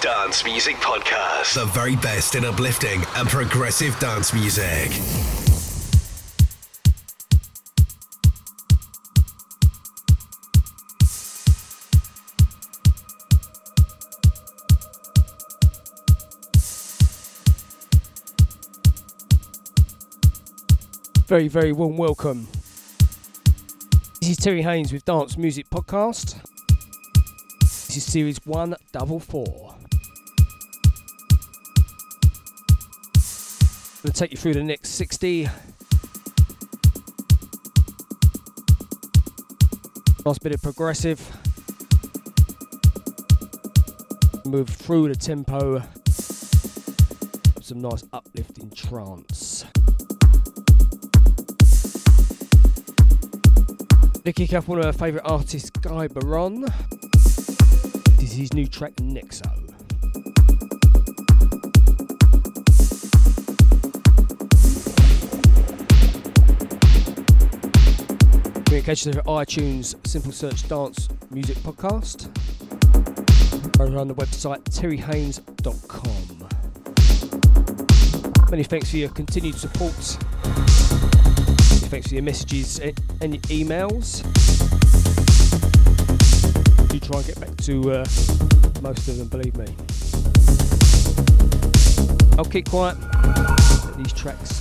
Dance Music Podcast. The very best in uplifting and progressive dance music. Very, very warm welcome. This is Terry Haynes with Dance Music Podcast. This is series 144. To take you through the next 60. Last bit of progressive. Move through the tempo. Some nice uplifting trance. To kick off one of our favourite artists, Gai Barone. This is his new track, Nexo. Communications over iTunes, simple search dance music podcast. Over on the website terryhaynes.com. Many thanks for your continued support. Many thanks for your messages and your emails. Do try and get back to uh, most of them, believe me. I'll keep quiet. These tracks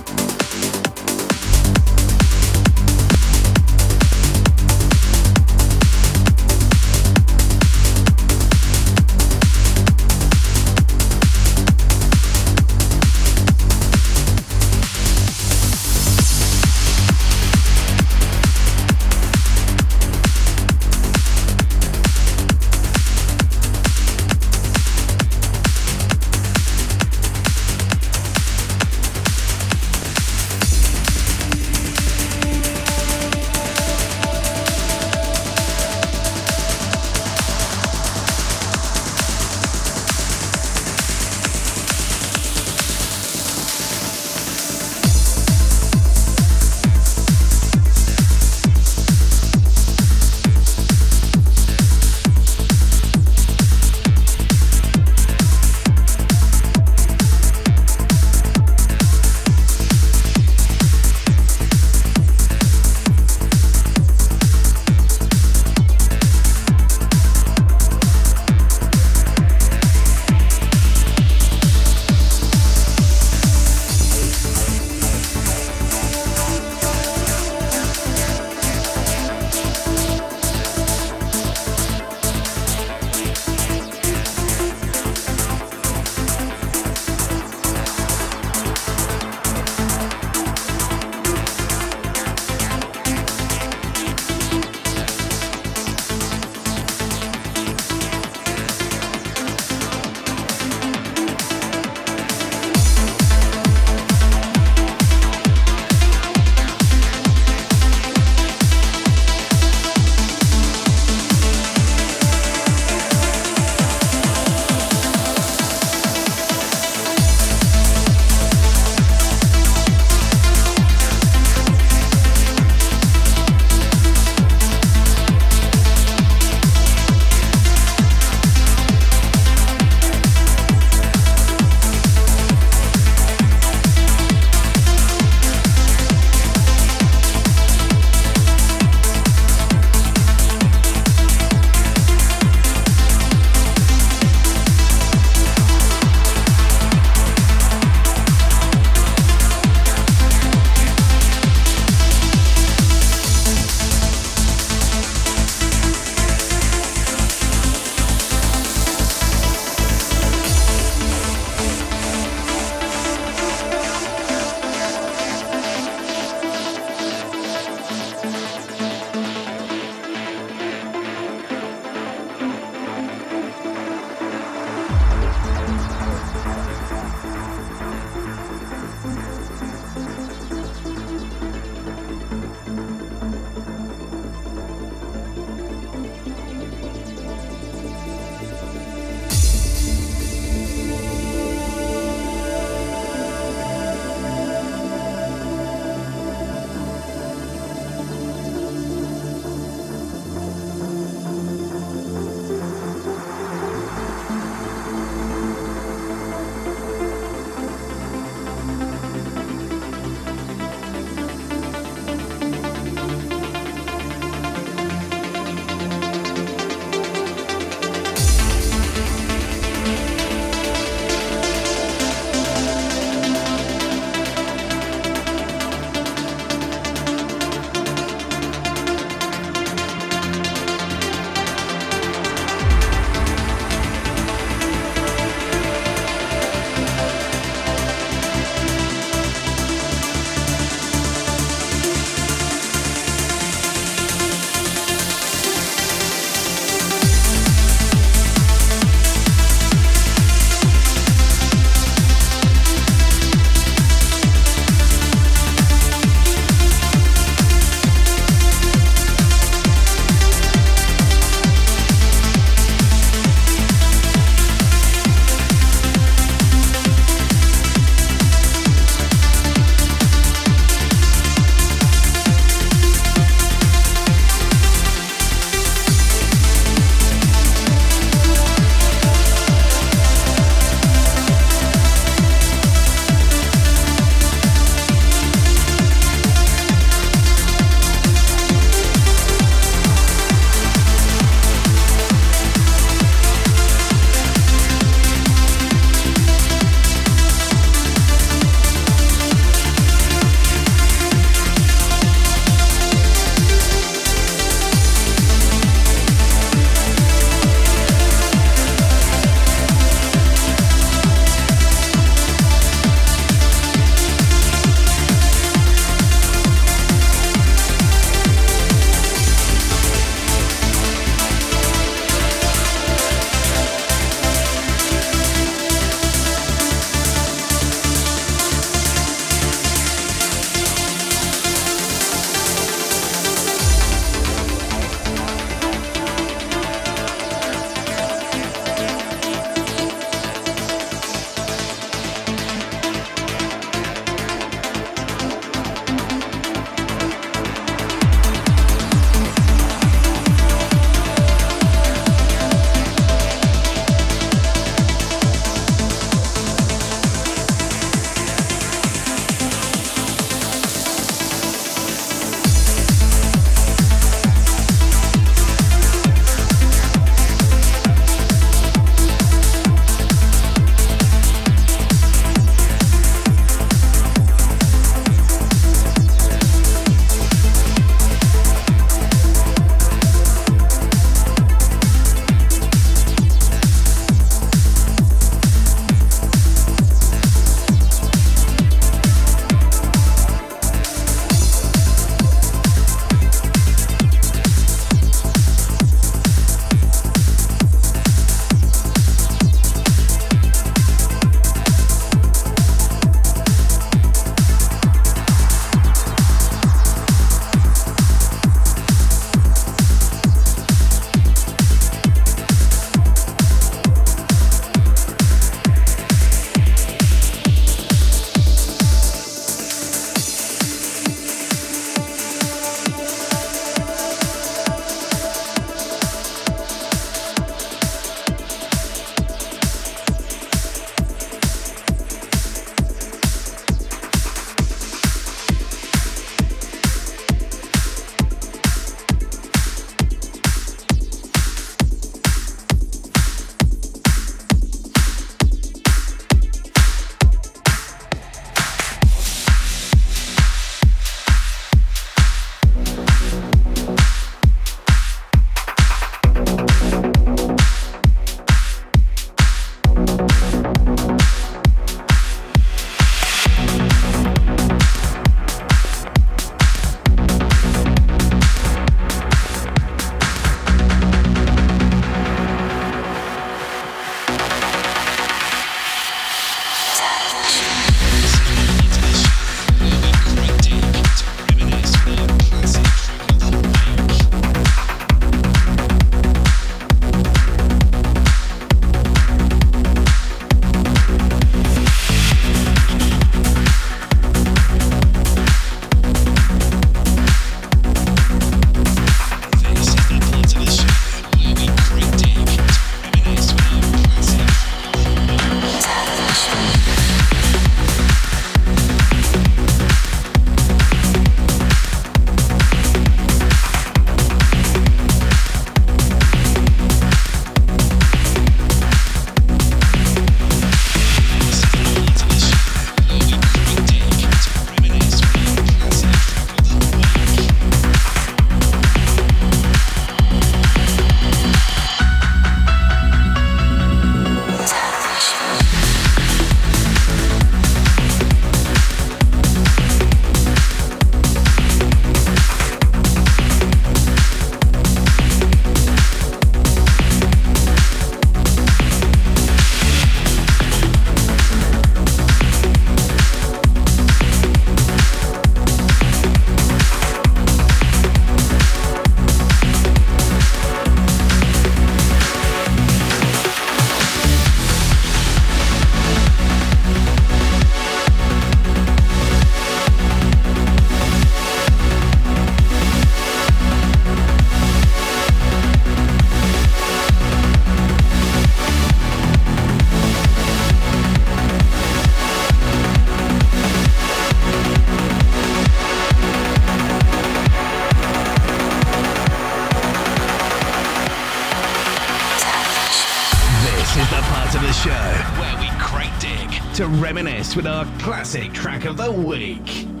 Where we crate dig to reminisce with our classic track of the week.